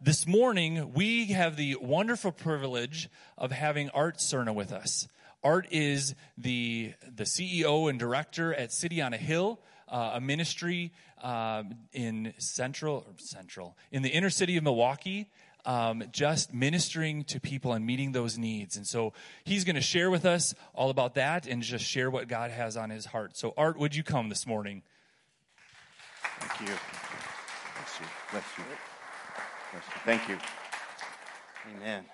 this morning, we have the wonderful privilege of having Art Cerna with us. Art is the, the CEO and director at City on a Hill, uh, a ministry um, in central, central, in the inner city of Milwaukee. Um, just ministering to people and meeting those needs. And so he's going to share with us all about that and just share what God has on his heart. So, Art, would you come this morning? Thank you. Bless you. Bless you. Thank you. Amen.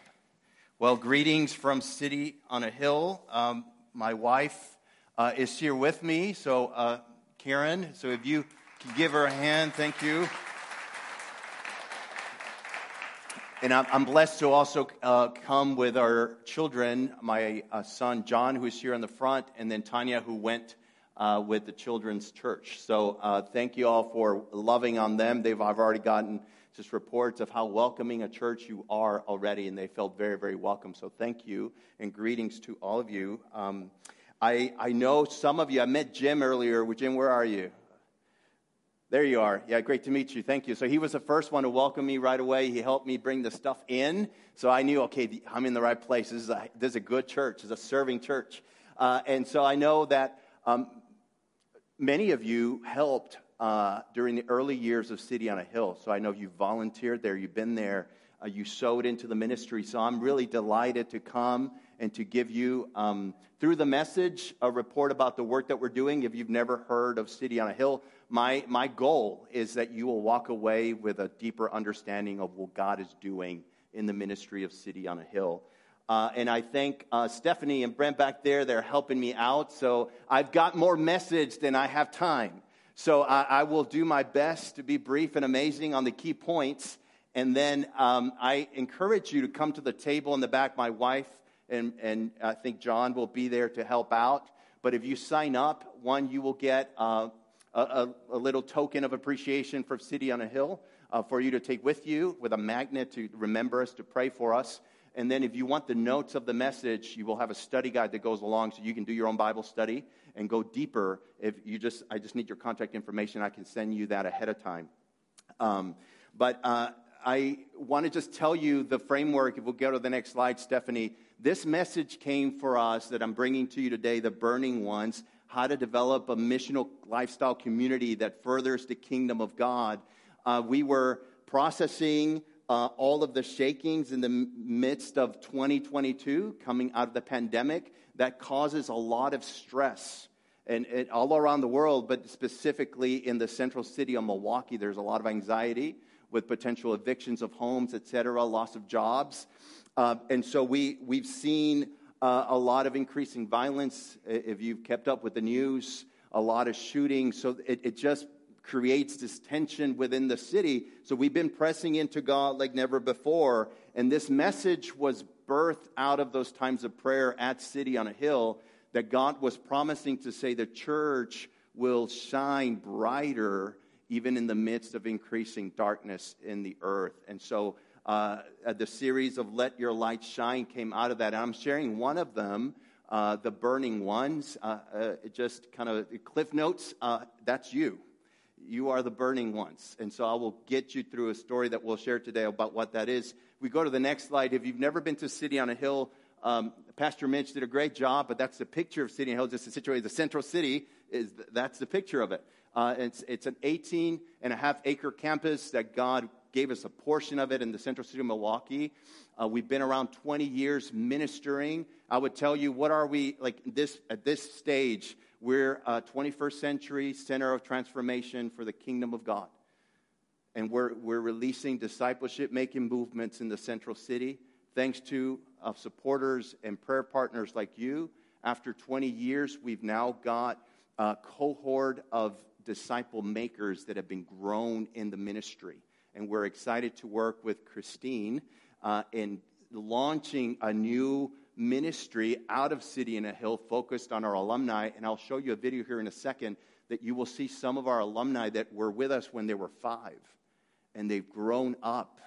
Well, greetings from City on a Hill. Um, my wife uh, is here with me, so uh, Karen. So if you can give her a hand, thank you. And I'm blessed to also uh, come with our children, my uh, son John, who's here in the front, and then Tanya, who went uh, with the children's church. So uh, thank you all for loving on them. They've I've already gotten just reports of how welcoming a church you are already, and they felt very, very welcome. So thank you, and greetings to all of you. Um, I, I know some of you, I met Jim earlier. Jim, where are you? There you are. Yeah, great to meet you. Thank you. So he was the first one to welcome me right away. He helped me bring the stuff in. So I knew, okay, I'm in the right place. This is a, this is a good church. It's a serving church. Uh, and so I know that um, many of you helped uh, during the early years of City on a Hill. So I know you volunteered there, you've been there, uh, you sowed into the ministry. So I'm really delighted to come and to give you, um, through the message, a report about the work that we're doing. If you've never heard of City on a Hill, my, my goal is that you will walk away with a deeper understanding of what God is doing in the ministry of City on a Hill. Uh, and I thank uh, Stephanie and Brent back there. They're helping me out. So I've got more message than I have time. So I, I will do my best to be brief and amazing on the key points. And then um, I encourage you to come to the table in the back. My wife and, and I think John will be there to help out. But if you sign up, one, you will get uh, a, a, little token of appreciation for City on a Hill uh, for you to take with you with a magnet to remember us, to pray for us. And then if you want the notes of the message, you will have a study guide that goes along so you can do your own Bible study and go deeper. If you just, I just need your contact information, I can send you that ahead of time. Um, but uh, I want to just tell you the framework. If we'll go to the next slide, Stephanie. This message came for us that I'm bringing to you today, the burning ones, how to develop a missional lifestyle community that furthers the kingdom of God. Uh, we were processing uh, all of the shakings in the midst of 2022 coming out of the pandemic that causes a lot of stress. And, and, all around the world, but specifically in the central city of Milwaukee, there's a lot of anxiety with potential evictions of homes, et cetera, loss of jobs. Uh, and so we, we've seen uh, a lot of increasing violence. If you've kept up with the news, a lot of shootings. So it, it just creates this tension within the city. So we've been pressing into God like never before. And this message was birthed out of those times of prayer at City on a Hill that God was promising to say the church will shine brighter even in the midst of increasing darkness in the earth. And so uh, the series of Let Your Light Shine came out of that. And I'm sharing one of them. Uh, the burning ones, uh, uh just kind of cliff notes, uh, that's you you are the burning ones. And so I will get you through a story that we'll share today about what that is. We go to the next slide. If you've never been to City on a Hill, um, Pastor Mitch did a great job, but that's the picture of City on a Hill, just the situation. The central city is that's the picture of it. Uh, it's, it's an 18 and a half acre campus that God gave us a portion of it in the central city of Milwaukee. Uh, we've been around 20 years ministering. I would tell you, what are we like this at this stage? We're a 21st century center of transformation for the kingdom of God. And we're, we're releasing discipleship making movements in the central city. Thanks to uh, supporters and prayer partners like you, after 20 years, we've now got a cohort of disciple makers that have been grown in the ministry. And we're excited to work with Christine uh, in launching a new ministry out of City on a Hill focused on our alumni. And I'll show you a video here in a second that you will see some of our alumni that were with us when they were five. And they've grown up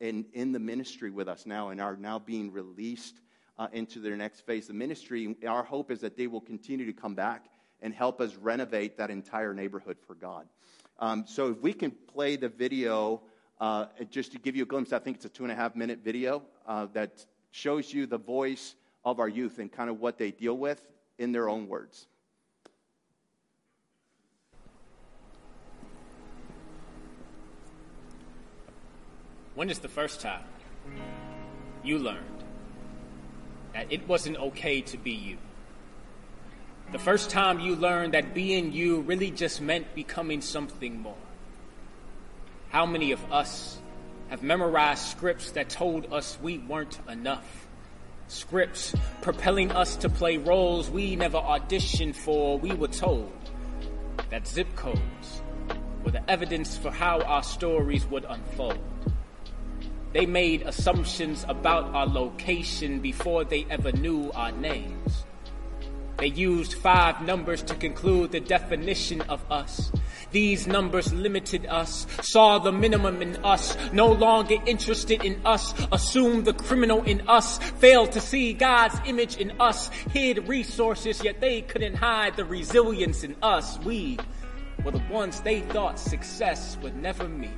in, in the ministry with us now and are now being released uh, into their next phase of ministry. Our hope is that they will continue to come back and help us renovate that entire neighborhood for God. Um, so if we can play the video uh, just to give you a glimpse, I think it's a two and a half minute video uh, that shows you the voice of our youth and kind of what they deal with in their own words. When is the first time you learned that it wasn't okay to be you? The first time you learned that being you really just meant becoming something more? How many of us have memorized scripts that told us we weren't enough? Scripts propelling us to play roles we never auditioned for. We were told that zip codes were the evidence for how our stories would unfold. They made assumptions about our location before they ever knew our names. They used five numbers to conclude the definition of us. These numbers limited us, saw the minimum in us, no longer interested in us, assumed the criminal in us, failed to see God's image in us, hid resources, yet they couldn't hide the resilience in us. We were the ones they thought success would never meet.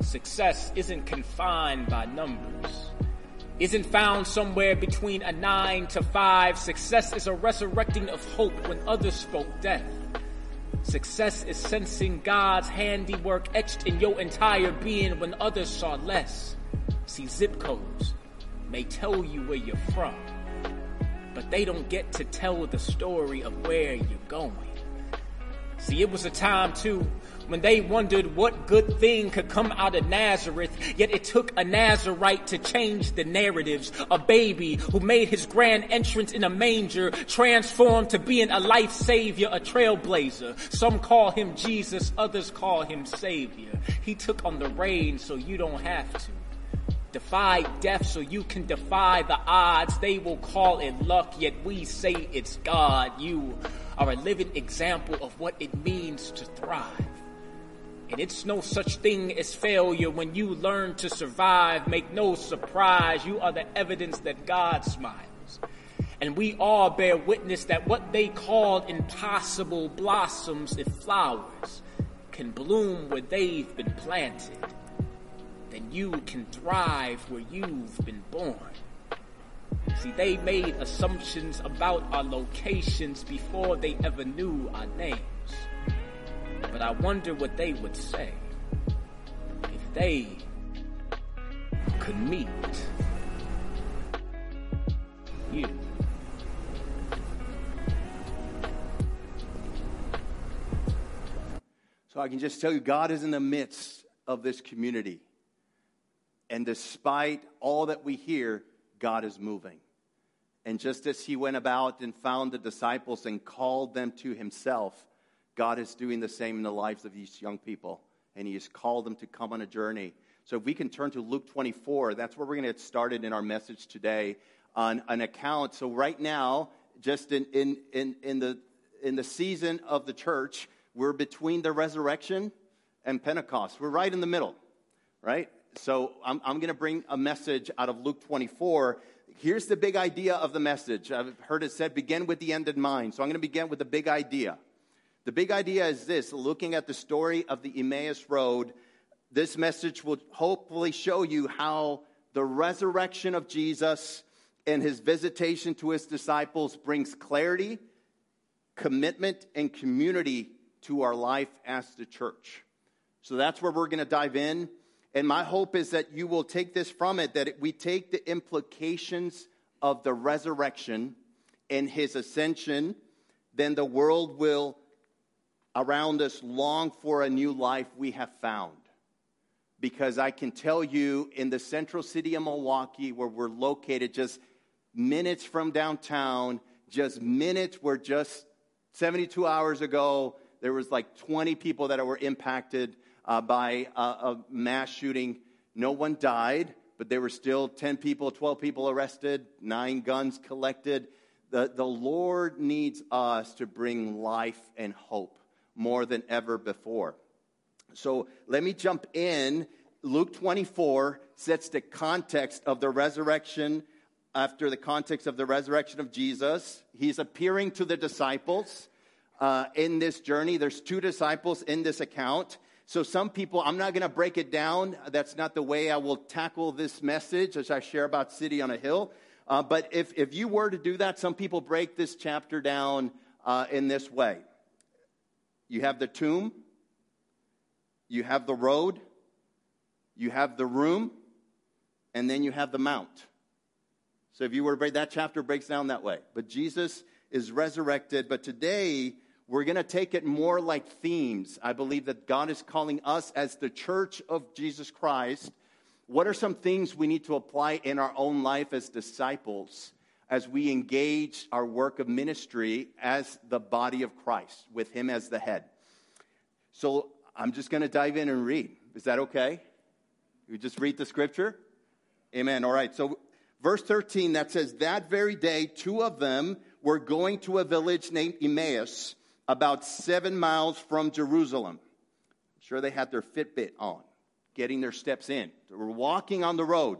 Success isn't confined by numbers isn't found somewhere between a nine to five. Success is a resurrecting of hope when others spoke death. Success is sensing God's handiwork etched in your entire being when others saw less. See, zip codes may tell you where you're from, but they don't get to tell the story of where you're going. See, it was a time too when they wondered what good thing could come out of Nazareth, yet it took a Nazarite to change the narratives. A baby who made his grand entrance in a manger, transformed to being a life savior, a trailblazer. Some call him Jesus, others call him Savior. He took on the reins so you don't have to. Defy death so you can defy the odds. They will call it luck, yet we say it's God. You are a living example of what it means to thrive. And it's no such thing as failure when you learn to survive. Make no surprise, you are the evidence that God smiles. And we all bear witness that what they called impossible blossoms if flowers can bloom where they've been planted. Then you can thrive where you've been born. See, they made assumptions about our locations before they ever knew our names. But I wonder what they would say if they could meet you. So I can just tell you, God is in the midst of this community. And despite all that we hear, God is moving. And just as he went about and found the disciples and called them to himself, God is doing the same in the lives of these young people, and He has called them to come on a journey. So if we can turn to Luke 24, that's where we're going to get started in our message today on an account. So right now, just in, in, in, in, the, in the season of the church, we're between the resurrection and Pentecost. We're right in the middle, right? So I'm, I'm going to bring a message out of Luke 24. Here's the big idea of the message. I've heard it said, begin with the end in mind. So I'm going to begin with the big idea. The big idea is this looking at the story of the Emmaus Road, this message will hopefully show you how the resurrection of Jesus and his visitation to his disciples brings clarity, commitment, and community to our life as the church. So that's where we're going to dive in. And my hope is that you will take this from it, that we take the implications of the resurrection and his ascension, then the world will around us long for a new life we have found. Because I can tell you, in the central city of Milwaukee, where we're located just minutes from downtown, just minutes, where just 72 hours ago, there was like 20 people that were impacted uh, by a, a mass shooting. No one died, but there were still 10 people, 12 people arrested, nine guns collected. The, the Lord needs us to bring life and hope more than ever before. So let me jump in. Luke 24 sets the context of the resurrection after the context of the resurrection of Jesus. He's appearing to the disciples uh, in this journey. There's two disciples in this account. So, some people, I'm not going to break it down. That's not the way I will tackle this message as I share about City on a Hill. Uh, but if, if you were to do that, some people break this chapter down uh, in this way you have the tomb, you have the road, you have the room, and then you have the mount. So if you were to break that chapter breaks down that way. But Jesus is resurrected. But today we're going to take it more like themes. I believe that God is calling us as the church of Jesus Christ. What are some things we need to apply in our own life as disciples as we engage our work of ministry as the body of Christ with Him as the head? So I'm just going to dive in and read. Is that okay? You just read the scripture? Amen. All right. So, verse 13 that says, That very day, two of them were going to a village named Emmaus about seven miles from Jerusalem. I'm sure they had their Fitbit on, getting their steps in. They were walking on the road.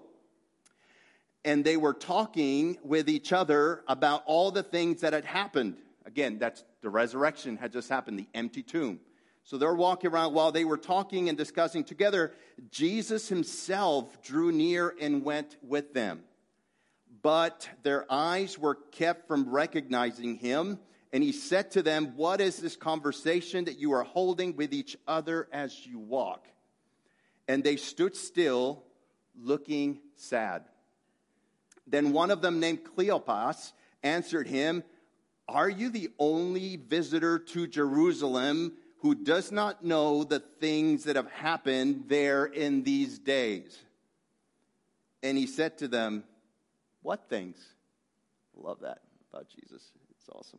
And they were talking with each other about all the things that had happened. Again, that's the resurrection had just happened, the empty tomb. So they're walking around while they were talking and discussing together. Jesus himself drew near and went with them. But their eyes were kept from recognizing him. And he said to them, What is this conversation that you are holding with each other as you walk? And they stood still, looking sad. Then one of them, named Cleopas, answered him, Are you the only visitor to Jerusalem who does not know the things that have happened there in these days? And he said to them, What things? Love that about Jesus. It's awesome.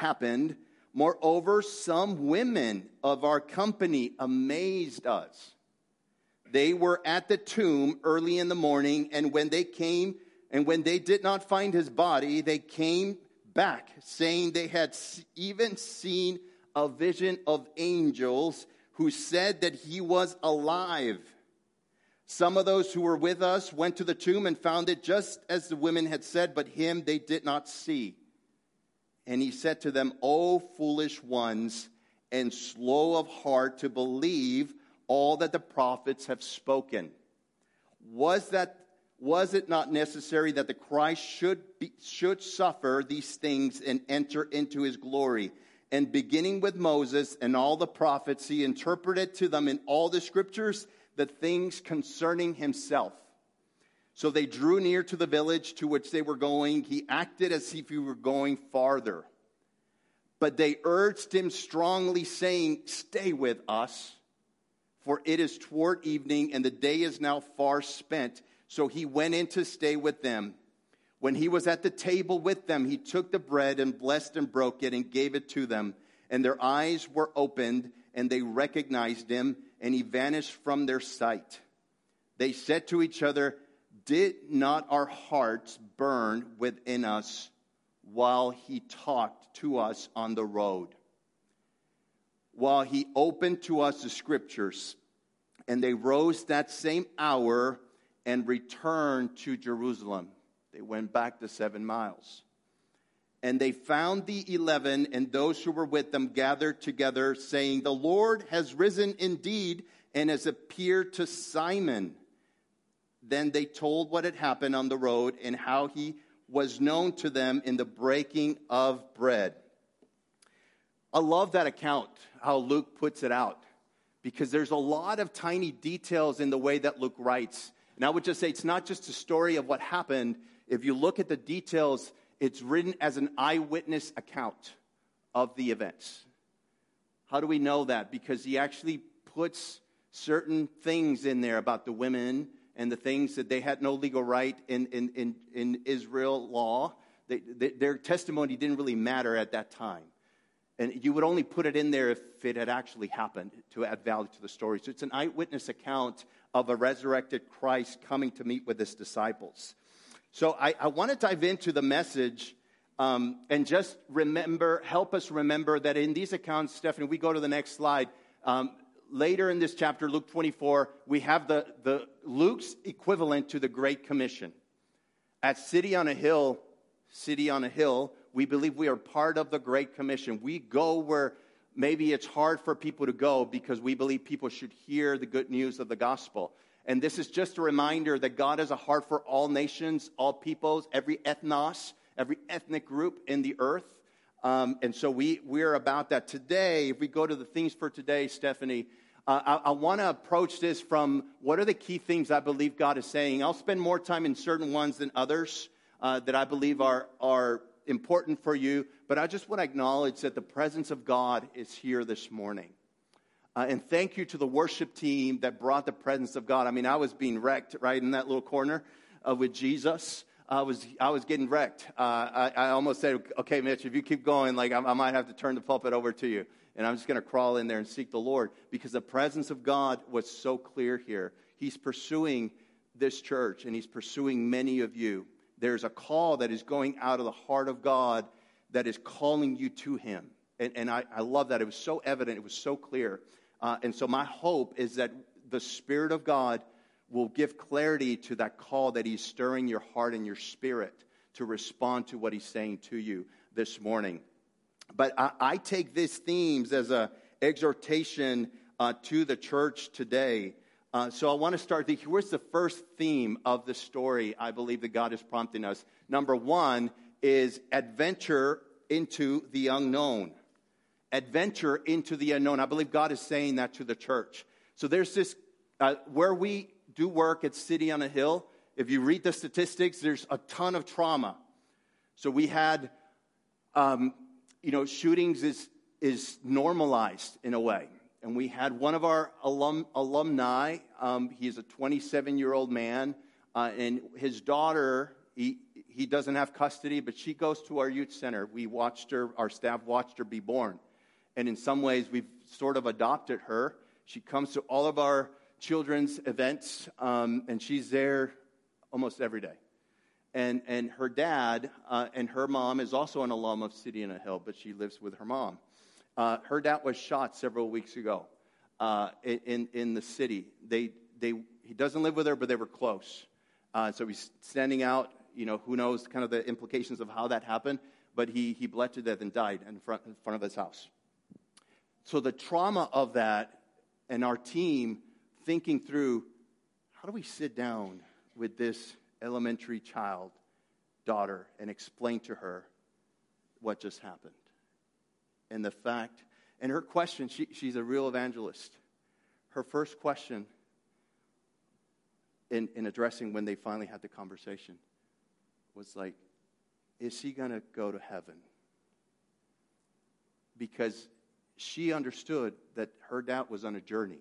happened. Moreover, some women of our company amazed us. They were at the tomb early in the morning, and when they came, and when they did not find his body, they came back, saying they had even seen a vision of angels who said that he was alive. Some of those who were with us went to the tomb and found it just as the women had said, but him they did not see. And he said to them, O foolish ones, and slow of heart to believe all that the prophets have spoken. Was that was it not necessary that the Christ should be, should suffer these things and enter into his glory? And beginning with Moses and all the prophets, he interpreted to them in all the scriptures the things concerning himself. So they drew near to the village to which they were going. He acted as if he were going farther. But they urged him strongly, saying, Stay with us, for it is toward evening, and the day is now far spent. So he went in to stay with them. When he was at the table with them, he took the bread and blessed and broke it and gave it to them. And their eyes were opened, and they recognized him, and he vanished from their sight. They said to each other, Did not our hearts burn within us while he talked to us on the road? While he opened to us the scriptures. And they rose that same hour and returned to Jerusalem. They went back to seven miles. And they found the eleven and those who were with them gathered together, saying, The Lord has risen indeed and has appeared to Simon. Then they told what had happened on the road and how he was known to them in the breaking of bread. I love that account, how Luke puts it out, because there's a lot of tiny details in the way that Luke writes. And I would just say it's not just a story of what happened. If you look at the details, it's written as an eyewitness account of the events. How do we know that? Because he actually puts certain things in there about the women and the things that they had no legal right in, in, in, in Israel law. They, they, their testimony didn't really matter at that time. And you would only put it in there if it had actually happened to add value to the story. So it's an eyewitness account of a resurrected Christ coming to meet with his disciples. So I, I want to dive into the message um, and just remember, help us remember that in these accounts, Stephanie, we go to the next slide. Um, later in this chapter, Luke 24, we have the, the Luke's equivalent to the Great Commission. At City on a Hill, City on a Hill, we believe we are part of the Great Commission. We go where maybe it's hard for people to go because we believe people should hear the good news of the gospel. And this is just a reminder that God has a heart for all nations, all peoples, every ethnos, every ethnic group in the earth. Um, and so we, we're about that. Today, if we go to the themes for today, Stephanie, uh, I, I want to approach this from what are the key things I believe God is saying. I'll spend more time in certain ones than others uh, that I believe are, are important for you, but I just want to acknowledge that the presence of God is here this morning. Uh, and thank you to the worship team that brought the presence of God. I mean, I was being wrecked right in that little corner uh, with Jesus. I was, I was getting wrecked. Uh, I, I, almost said, okay, Mitch, if you keep going, like I, I might have to turn the pulpit over to you. And I'm just going to crawl in there and seek the Lord because the presence of God was so clear here. He's pursuing this church and he's pursuing many of you. There's a call that is going out of the heart of God that is calling you to him. And, and I, I love that. It was so evident, it was so clear. Uh, and so my hope is that the Spirit of God will give clarity to that call that He's stirring your heart and your spirit to respond to what He's saying to you this morning. But I, I take these themes as an exhortation uh, to the church today. Uh, so I want to start. The, here's the first theme of the story I believe that God is prompting us. Number one is adventure into the unknown. Adventure into the unknown. I believe God is saying that to the church. So there's this, uh, where we do work at City on a Hill, if you read the statistics, there's a ton of trauma. So we had, um, you know, shootings is, is normalized in a way. And we had one of our alum, alumni, um, he's a 27 year old man, uh, and his daughter, he, he doesn't have custody, but she goes to our youth center. We watched her, our staff watched her be born. And in some ways, we've sort of adopted her. She comes to all of our children's events, um, and she's there almost every day. And, and her dad uh, and her mom is also an alum of City on a Hill, but she lives with her mom. Uh, her dad was shot several weeks ago uh, in, in the city. They, they, he doesn't live with her, but they were close. Uh, so he's standing out. You know, who knows kind of the implications of how that happened, but he, he bled to death and died in front, in front of his house. So the trauma of that and our team thinking through how do we sit down with this elementary child, daughter, and explain to her what just happened? And the fact, and her question, she, she's a real evangelist. Her first question in, in addressing when they finally had the conversation was like, Is he going to go to heaven? Because she understood that her dad was on a journey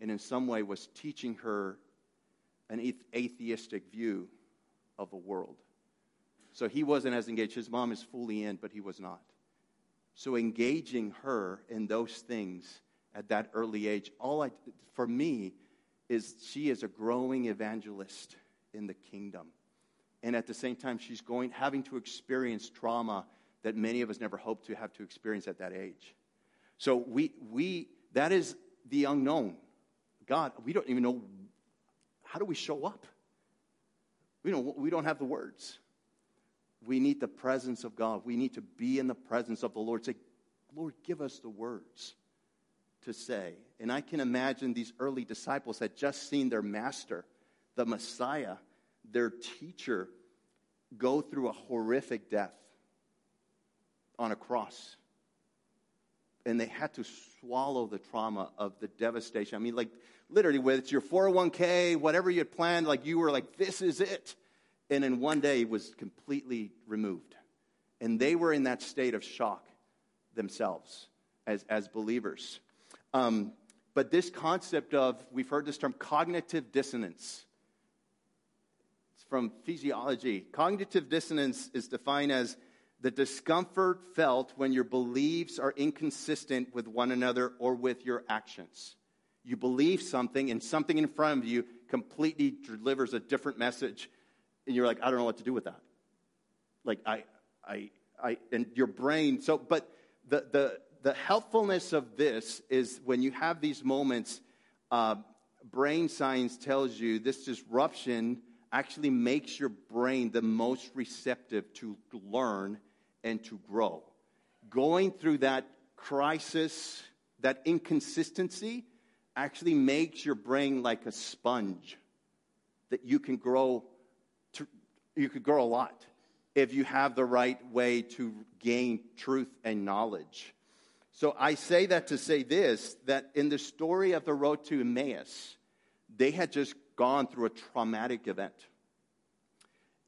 and in some way was teaching her an atheistic view of the world. So he wasn't as engaged. His mom is fully in, but he was not. So engaging her in those things at that early age, all I, for me, is she is a growing evangelist in the kingdom. And at the same time, she's going, having to experience trauma that many of us never hoped to have to experience at that age. So we, we, that is the unknown. God, we don't even know how do we show up? We don't, we don't have the words. We need the presence of God. We need to be in the presence of the Lord. Say, Lord, give us the words to say. And I can imagine these early disciples had just seen their master, the Messiah, their teacher, go through a horrific death on a cross and they had to swallow the trauma of the devastation. I mean, like literally, with your 401k, whatever you had planned, like you were like, this is it. And in one day, it was completely removed. And they were in that state of shock themselves as, as believers. Um, but this concept of, we've heard this term, cognitive dissonance. It's from physiology. Cognitive dissonance is defined as The discomfort felt when your beliefs are inconsistent with one another or with your actions. You believe something, and something in front of you completely delivers a different message, and you're like, I don't know what to do with that. Like, I, I, I, and your brain. So, but the, the, the helpfulness of this is when you have these moments, uh, brain science tells you this disruption actually makes your brain the most receptive to learn and to grow. Going through that crisis, that inconsistency, actually makes your brain like a sponge that you can grow to, you could grow a lot if you have the right way to gain truth and knowledge. So I say that to say this that in the story of the road to Emmaus, they had just gone through a traumatic event.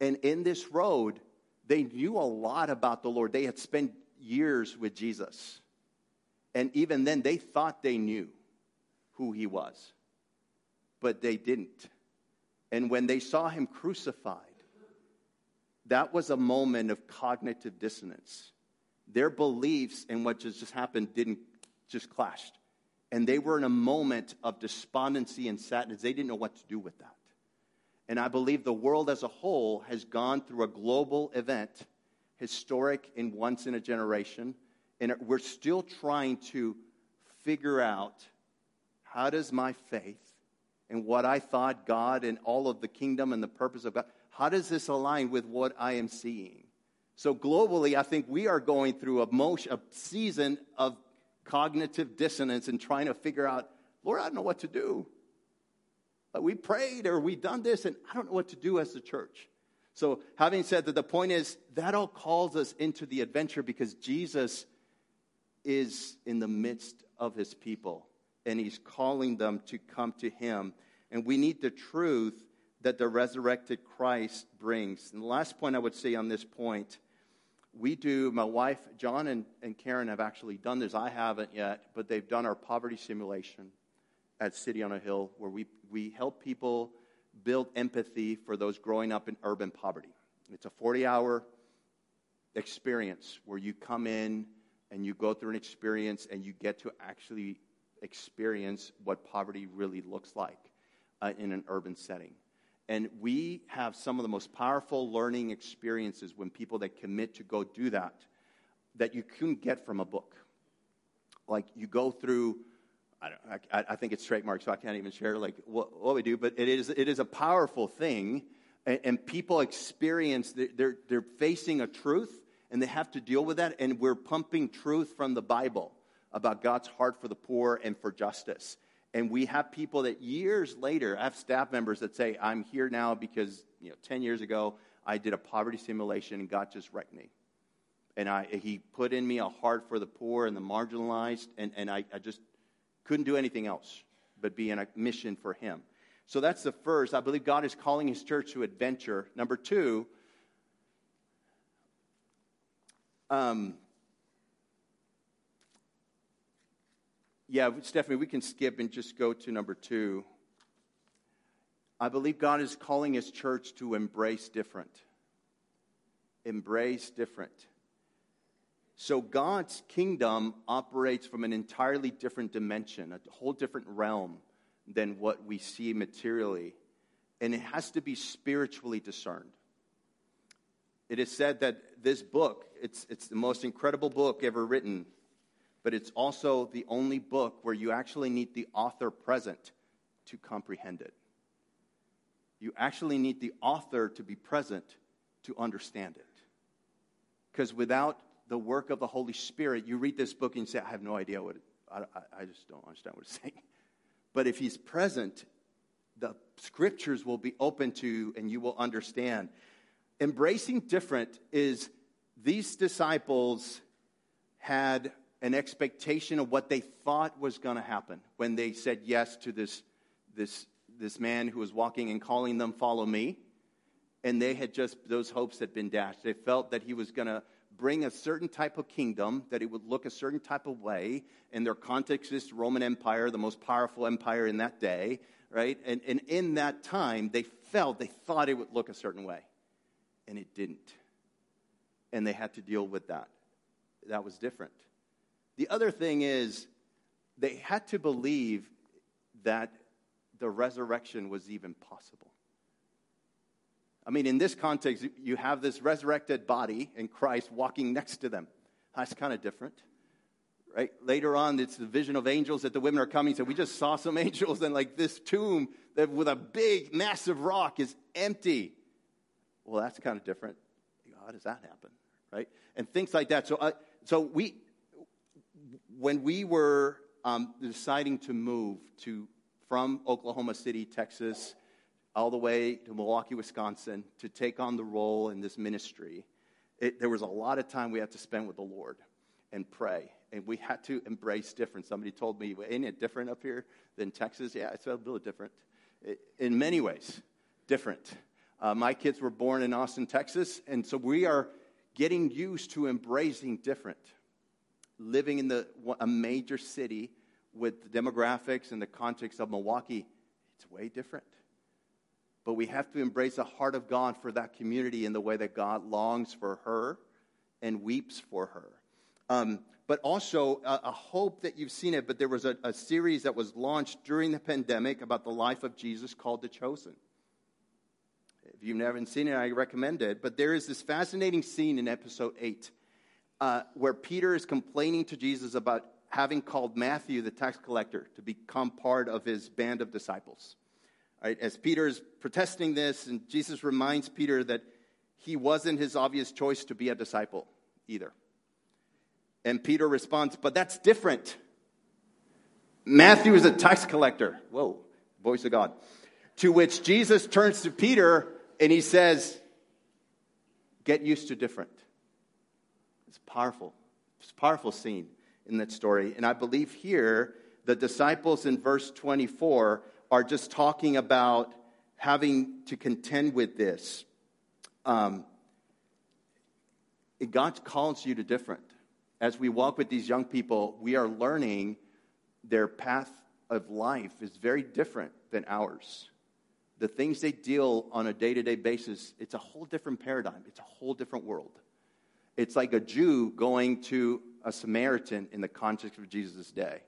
And in this road, they knew a lot about the Lord. They had spent years with Jesus. And even then, they thought they knew who he was, but they didn't. And when they saw him crucified, that was a moment of cognitive dissonance. Their beliefs and what just happened didn't just clashed. And they were in a moment of despondency and sadness. They didn't know what to do with that. And I believe the world as a whole has gone through a global event, historic and once in a generation. And we're still trying to figure out how does my faith and what I thought God and all of the kingdom and the purpose of God, how does this align with what I am seeing? So globally, I think we are going through a, motion, a season of cognitive dissonance and trying to figure out, Lord, I don't know what to do. Like we prayed or we done this, and I don't know what to do as the church. So, having said that, the point is that all calls us into the adventure because Jesus is in the midst of his people and he's calling them to come to him. And we need the truth that the resurrected Christ brings. And the last point I would say on this point we do, my wife, John and, and Karen have actually done this. I haven't yet, but they've done our poverty simulation at City on a Hill where we, we help people build empathy for those growing up in urban poverty. It's a 40 hour experience where you come in and you go through an experience and you get to actually experience what poverty really looks like uh, in an urban setting. And we have some of the most powerful learning experiences when people that commit to go do that that you couldn't get from a book. Like you go through, I, I, I think it's trademark, so I can't even share like what, what, we do, but it is, it is a powerful thing. And, and people experience, they're, they're facing a truth and they have to deal with that. And we're pumping truth from the Bible about God's heart for the poor and for justice. And we have people that years later, I have staff members that say, I'm here now because, you know, 10 years ago, I did a poverty simulation and God just wrecked me. And I, he put in me a heart for the poor and the marginalized, and, and I, I just couldn't do anything else but be in a mission for him. So that's the first. I believe God is calling his church to adventure. Number two, um, yeah, Stephanie, we can skip and just go to number two. I believe God is calling his church to embrace different. Embrace different. So God's kingdom operates from an entirely different dimension, a whole different realm than what we see materially. And it has to be spiritually discerned. It is said that this book, it's, it's the most incredible book ever written but it's also the only book where you actually need the author present to comprehend it. You actually need the author to be present to understand it. Because without the work of the Holy Spirit, you read this book and you say, I have no idea what it, I, I just don't understand what it's saying. But if he's present, the scriptures will be open to you and you will understand. Embracing different is these disciples had an expectation of what they thought was going to happen when they said yes to this, this, this man who was walking and calling them, Follow me. And they had just, those hopes had been dashed. They felt that he was going to bring a certain type of kingdom, that it would look a certain type of way. In their context, this Roman Empire, the most powerful empire in that day, right? And, and in that time, they felt, they thought it would look a certain way. And it didn't. and they had to deal with that. That was different. The other thing is, they had to believe that the resurrection was even possible. I mean, in this context, you have this resurrected body and Christ walking next to them. That's kind of different, right? Later on, it's the vision of angels that the women are coming. So we just saw some angels, and like this tomb that with a big, massive rock is empty. Well, that's kind of different. How does that happen, right? And things like that. So, uh, so we, when we were um, deciding to move to from Oklahoma City, Texas, all the way to Milwaukee, Wisconsin, to take on the role in this ministry, it, there was a lot of time we had to spend with the Lord and pray. And we had to embrace different. Somebody told me, ain't it different up here than Texas? Yeah, it's a little different. It, in many ways, different. Uh, my kids were born in Austin, Texas, and so we are getting used to embracing different. Living in the, a major city with the demographics and the context of Milwaukee, it's way different. But we have to embrace the heart of God for that community in the way that God longs for her and weeps for her. Um, but also a, hope that you've seen it. But there was a, a series that was launched during the pandemic about the life of Jesus called The Chosen. If you've never seen it, I recommend it. But there is this fascinating scene in episode 8 uh, where Peter is complaining to Jesus about having called Matthew, the tax collector, to become part of his band of disciples. Right? As Peter is protesting this, and Jesus reminds Peter that he wasn't his obvious choice to be a disciple either. And Peter responds, But that's different. Matthew is a tax collector. Whoa, voice of God. To which Jesus turns to Peter and he says, Get used to different. It's powerful. It's a powerful scene in that story. And I believe here the disciples in verse 24 are just talking about having to contend with this. Um, God calls you to different. As we walk with these young people, we are learning their path of life is very different than ours. The things they deal on a day to day basis, it's a whole different paradigm. It's a whole different world. It's like a Jew going to a Samaritan in the context of Jesus' day.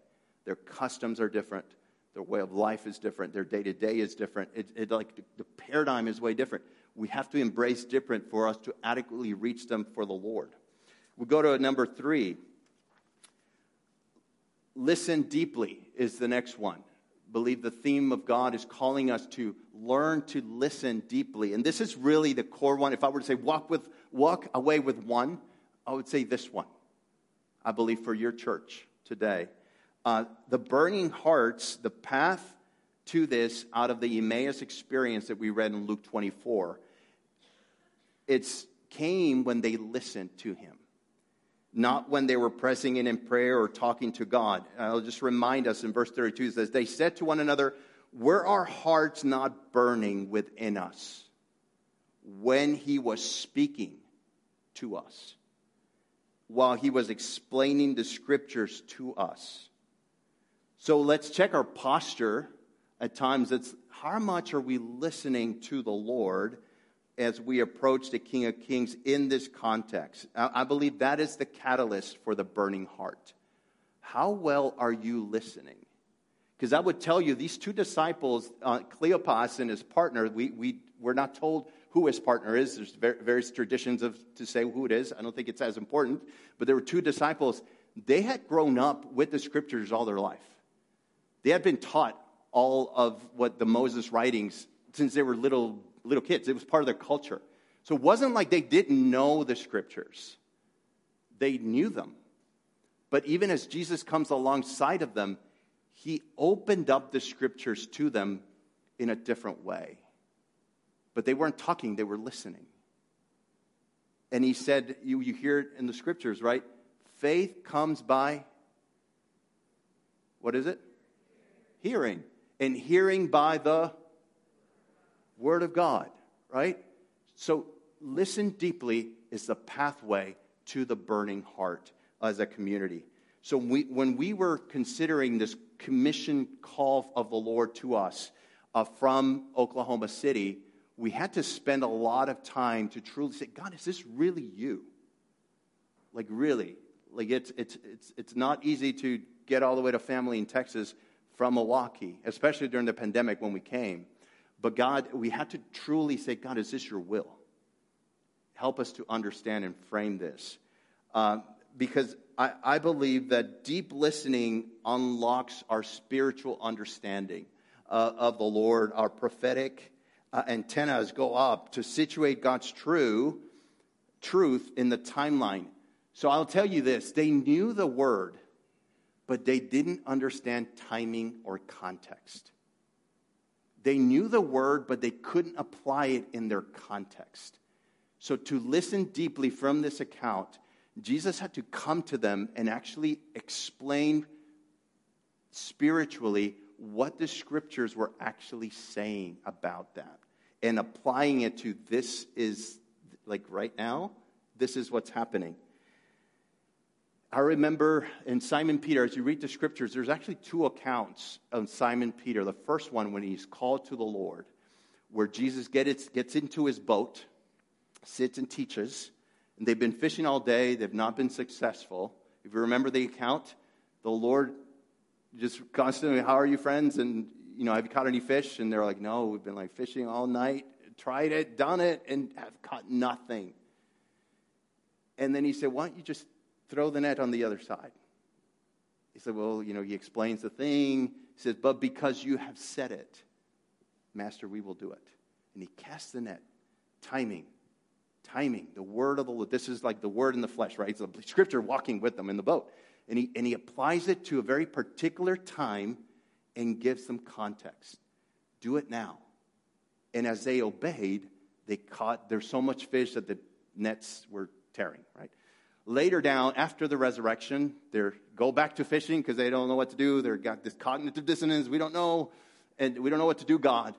Their customs are different. Their way of life is different. Their day to day is different. It, it, like the paradigm is way different. We have to embrace different for us to adequately reach them for the Lord. We go to number three. Listen deeply is the next one. Believe the theme of God is calling us to learn to listen deeply. And this is really the core one. If I were to say walk with walk away with one, I would say this one. I believe for your church today uh, the burning hearts, the path to this out of the Emmaus experience that we read in Luke 24, it came when they listened to him, not when they were pressing in in prayer or talking to God. I'll just remind us in verse 32 it says, They said to one another, Were our hearts not burning within us when he was speaking to us, while he was explaining the scriptures to us? So let's check our posture. At times, it's how much are we listening to the Lord as we approach the King of Kings in this context? I believe that is the catalyst for the burning heart. How well are you listening? Because I would tell you, these two disciples, uh, Cleopas and his partner, we, we, we're not told who his partner is. There's various traditions of, to say who it is. I don't think it's as important. But there were two disciples. They had grown up with the scriptures all their life. They had been taught all of what the Moses writings since they were little, little kids. It was part of their culture. So it wasn't like they didn't know the scriptures, they knew them. But even as Jesus comes alongside of them, he opened up the scriptures to them in a different way. But they weren't talking, they were listening. And he said, you, you hear it in the scriptures, right? Faith comes by, what is it? hearing, and hearing by the Word of God, right? So listen deeply is the pathway to the burning heart as a community. So we, when we were considering this commission call of the Lord to us uh, from Oklahoma City, we had to spend a lot of time to truly say, God, is this really you? Like, really. Like, it's, it's, it's, it's not easy to get all the way to family in Texas from Milwaukee, especially during the pandemic when we came. But God, we had to truly say, God, is this your will? Help us to understand and frame this. Uh, because I, I believe that deep listening unlocks our spiritual understanding uh, of the Lord, our prophetic uh, antennas go up to situate God's true truth in the timeline. So I'll tell you this they knew the word, but they didn't understand timing or context. They knew the word, but they couldn't apply it in their context. So, to listen deeply from this account, Jesus had to come to them and actually explain spiritually what the scriptures were actually saying about that and applying it to this is like right now, this is what's happening. I remember in Simon Peter, as you read the scriptures, there's actually two accounts of Simon Peter. The first one, when he's called to the Lord, where Jesus gets, into his boat, sits and teaches, and they've been fishing all day, they've not been successful. If you remember the account, the Lord just constantly, How are you, friends? And, you know, have you caught any fish? And they're like, No, we've been like fishing all night, tried it, done it, and have caught nothing. And then he said, Why don't you just throw the net on the other side? He said, Well, you know, he explains the thing. He says, But because you have said it, Master, we will do it. And he casts the net. Timing. Timing. The word of the Lord. This is like the word in the flesh, right? It's the scripture walking with them in the boat. And he, and he applies it to a very particular time and gives them context. Do it now. And as they obeyed, they caught, there's so much fish that the nets were tearing, right? Later down, after the resurrection, they go back to fishing because they don't know what to do. They've got this cognitive dissonance. We don't know, and we don't know what to do, God.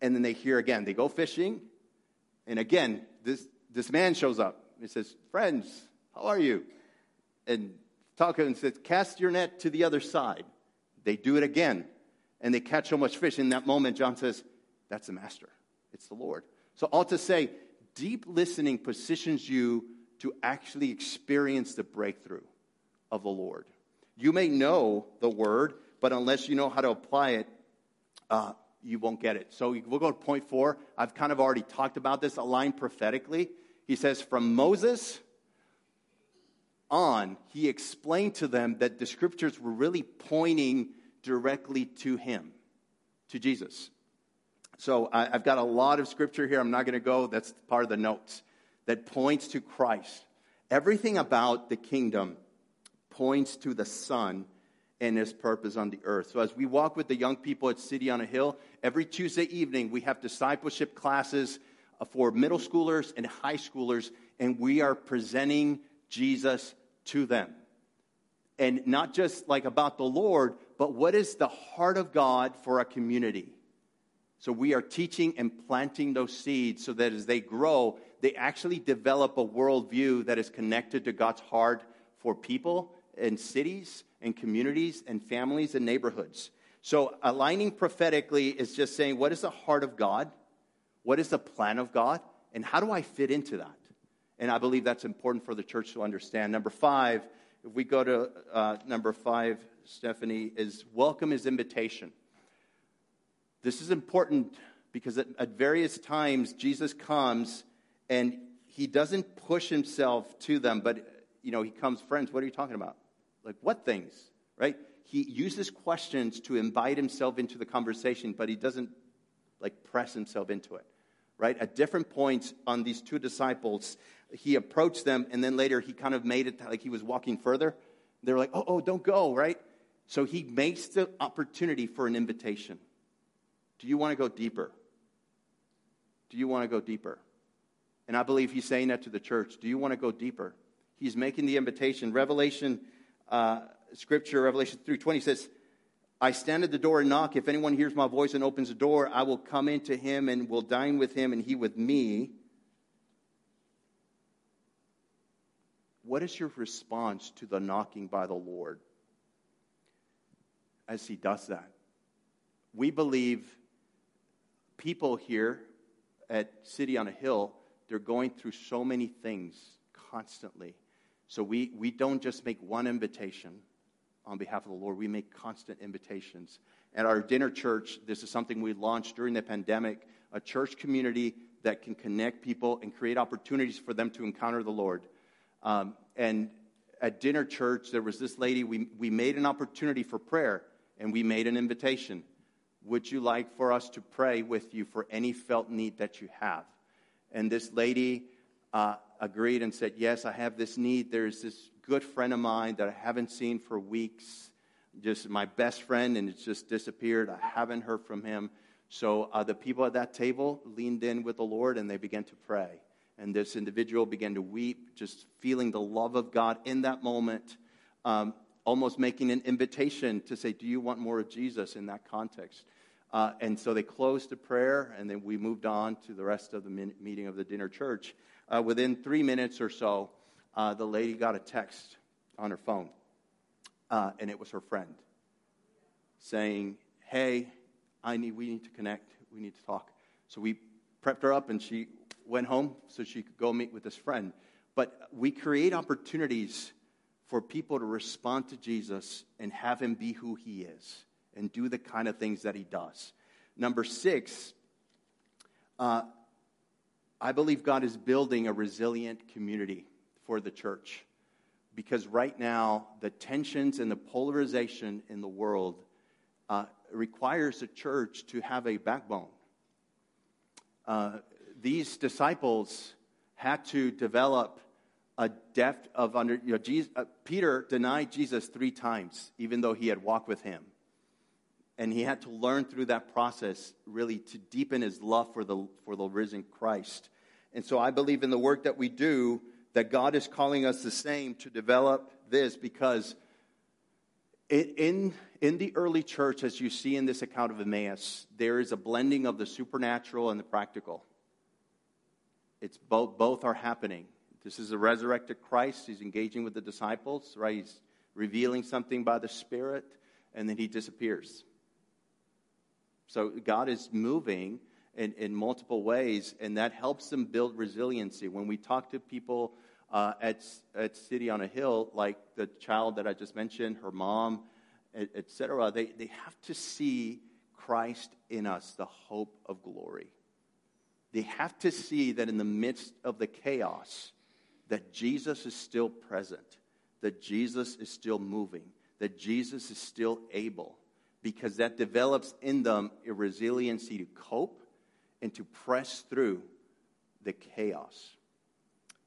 And then they hear again. They go fishing, and again, this, this man shows up. He says, Friends, how are you? And talking and says, Cast your net to the other side. They do it again, and they catch so much fish. In that moment, John says, That's the master. It's the Lord. So, all to say, deep listening positions you to actually experience the breakthrough of the Lord. You may know the word, but unless you know how to apply it, uh, you won't get it. So we'll go to point four. I've kind of already talked about this, aligned prophetically. He says, From Moses on, he explained to them that the scriptures were really pointing directly to him, to Jesus. So I, have got a lot of scripture here. I'm not going to go, that's part of the notes that points to Christ. Everything about the kingdom points to the Son and his purpose on the earth. So as we walk with the young people at City on a Hill, every Tuesday evening we have discipleship classes for middle schoolers and high schoolers, and we are presenting Jesus to them. And not just like about the Lord, but what is the heart of God for a community? So we are teaching and planting those seeds so that as they grow, they actually develop a worldview that is connected to God's heart for people and cities and communities and families and neighborhoods. So, aligning prophetically is just saying, what is the heart of God? What is the plan of God? And how do I fit into that? And I believe that's important for the church to understand. Number five, if we go to uh, number five, Stephanie, is welcome is invitation. This is important because at, at various times Jesus comes and he doesn't push himself to them, but you know, he comes, friends, what are you talking about? Like what things? Right? He uses questions to invite himself into the conversation, but he doesn't like press himself into it. Right? At different points on these two disciples, he approached them, and then later he kind of made it like he was walking further. They're like, oh, oh, don't go, right? So he makes the opportunity for an invitation. Do you want to go deeper? Do you want to go deeper? And I believe he's saying that to the church. Do you want to go deeper? He's making the invitation. Revelation, uh, scripture, Revelation 3.20 says, I stand at the door and knock. If anyone hears my voice and opens the door, I will come into him and will dine with him and he with me. What is your response to the knocking by the Lord as he does that? We believe people here at City on a Hill they're going through so many things constantly. So we, we don't just make one invitation on behalf of the Lord, we make constant invitations. At our dinner church, this is something we launched during the pandemic a church community that can connect people and create opportunities for them to encounter the Lord. Um, and at dinner church, there was this lady, we, we made an opportunity for prayer and we made an invitation. Would you like for us to pray with you for any felt need that you have? And this lady uh, agreed and said, Yes, I have this need. There's this good friend of mine that I haven't seen for weeks, just my best friend, and it's just disappeared. I haven't heard from him. So uh, the people at that table leaned in with the Lord and they began to pray. And this individual began to weep, just feeling the love of God in that moment, um, almost making an invitation to say, Do you want more of Jesus in that context? Uh, and so they closed the prayer, and then we moved on to the rest of the min- meeting of the dinner church. Uh, within three minutes or so, uh, the lady got a text on her phone, uh, and it was her friend saying, Hey, I need, we need to connect. We need to talk. So we prepped her up, and she went home so she could go meet with this friend. But we create opportunities for people to respond to Jesus and have him be who he is and do the kind of things that he does. Number six, uh, I believe God is building a resilient community for the church because right now the tensions and the polarization in the world uh, requires a church to have a backbone. Uh, these disciples had to develop a depth of under. You know, Jesus, uh, Peter denied Jesus three times, even though he had walked with him, and he had to learn through that process really to deepen his love for the for the risen Christ. And so, I believe in the work that we do that God is calling us the same to develop this because in, in the early church, as you see in this account of Emmaus, there is a blending of the supernatural and the practical. It's both, both are happening. This is a resurrected Christ. He's engaging with the disciples, right? He's revealing something by the Spirit, and then he disappears. So God is moving in, in multiple ways, and that helps them build resiliency. When we talk to people uh, at, at City on a Hill, like the child that I just mentioned, her mom, etc., they, they have to see Christ in us, the hope of glory. They have to see that in the midst of the chaos, that Jesus is still present, that Jesus is still moving, that Jesus is still able, because that develops in them a resiliency to cope and to press through the chaos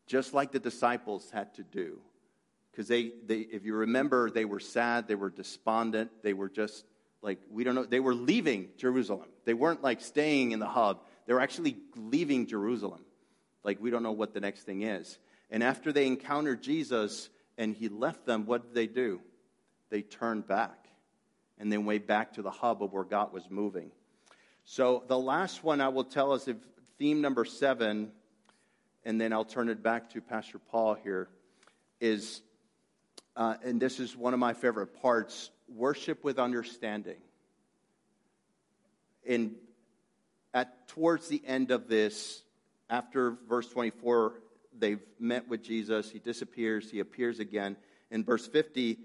just like the disciples had to do. Because they, they, if you remember, they were sad, they were despondent, they were just like, we don't know, they were leaving Jerusalem. They weren't like staying in the hub, they were actually leaving Jerusalem. Like, we don't know what the next thing is. And after they encountered Jesus and he left them, what did they do? They turned back and then way back to the hub of where God was moving. So, the last one I will tell us if theme number seven and then I'll turn it back to Pastor Paul here, is, uh, and this is one of my favorite parts worship with understanding. In, at, towards the end of this, after verse 24, they've met with Jesus, he disappears, he appears again. In verse 50,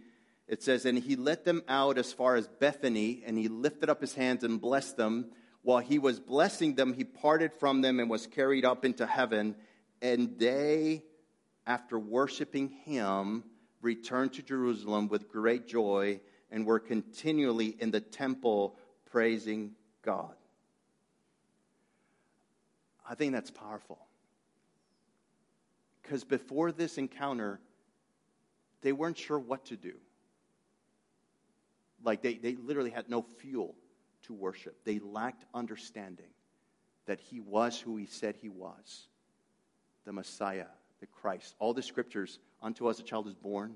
it says, And he let them out as far as Bethany, and he lifted up his hands and blessed them. While he was blessing them, he parted from them and was carried up into heaven. And they, after worshiping him, returned to Jerusalem with great joy and were continually in the temple praising God. I think that's powerful. Because before this encounter, they weren't sure what to do. Like they, they literally had no fuel to worship, they lacked understanding that he was who he said he was the Messiah, the Christ. All the scriptures, unto us a child is born,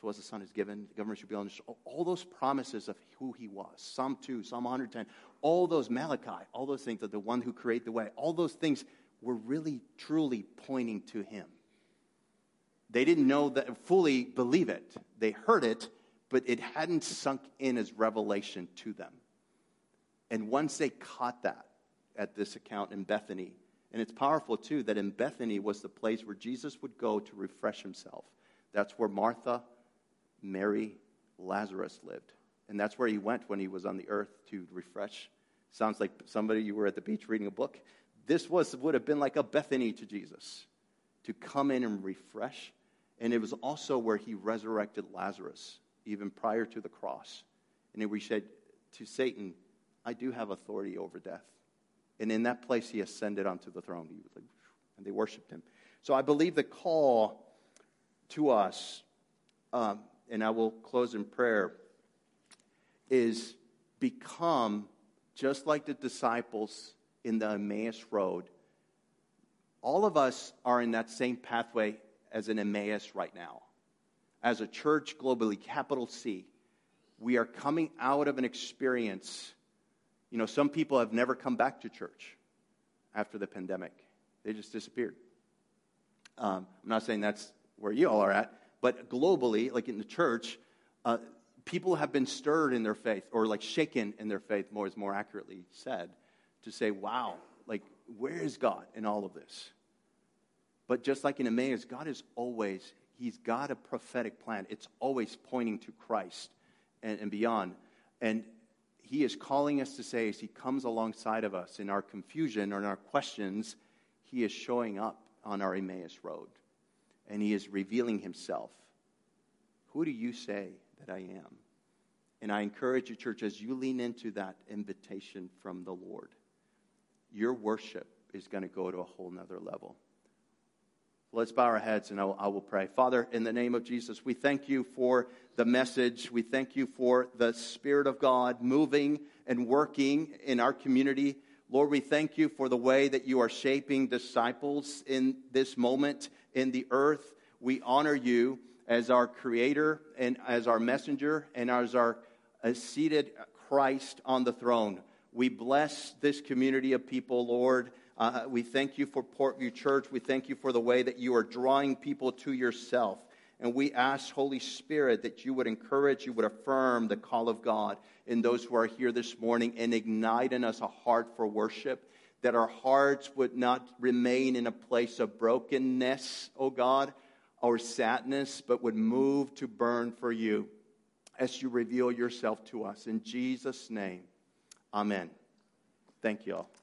to us a son is given, the government should be his All those promises of who he was, Psalm 2, Psalm 110, all those Malachi, all those things of the one who created the way, all those things were really, truly pointing to him. They didn't know that, fully believe it. They heard it, but it hadn't sunk in as revelation to them. And once they caught that at this account in Bethany, And it's powerful, too, that in Bethany was the place where Jesus would go to refresh himself. That's where Martha, Mary, Lazarus lived. And that's where he went when he was on the earth to refresh. Sounds like somebody you were at the beach reading a book. This was, would have been like a Bethany to Jesus to come in and refresh. And it was also where he resurrected Lazarus, even prior to the cross. And then we said to Satan, I do have authority over death. And in that place, he ascended onto the throne. He was like, and they worshiped him. So I believe the call to us, um, and I will close in prayer, is become just like the disciples in the Emmaus Road. All of us are in that same pathway as an Emmaus right now. As a church globally, capital C, we are coming out of an experience. You know, some people have never come back to church after the pandemic, they just disappeared. Um, I'm not saying that's where you all are at, but globally, like in the church, uh, people have been stirred in their faith, or like shaken in their faith, more is more accurately said, to say, wow, like, where is God in all of this? But just like in Emmaus, God is always, He's got a prophetic plan. It's always pointing to Christ and, and beyond. And He is calling us to say, as He comes alongside of us in our confusion or in our questions, He is showing up on our Emmaus road. And He is revealing Himself. Who do you say that I am? And I encourage you, church, as you lean into that invitation from the Lord, your worship is going to go to a whole nother level. Let's bow our heads and I will, I will, pray. Father, in the name of Jesus, we thank you for the message. We thank you for the Spirit of God moving and working in our community. Lord, we thank you for the way that you are shaping disciples in this moment in the earth. We honor you as our creator and as our messenger and as our uh, seated Christ on the throne. We bless this community of people, Lord. Uh, we thank you for Portview Church. We thank you for the way that you are drawing people to yourself. And we ask, Holy Spirit, that you would encourage, you would affirm the call of God in those who are here this morning and ignite in us a heart for worship, that our hearts would not remain in a place of brokenness, O oh God, or sadness, but would move to burn for you as you reveal yourself to us. In Jesus' name, amen. Thank you all.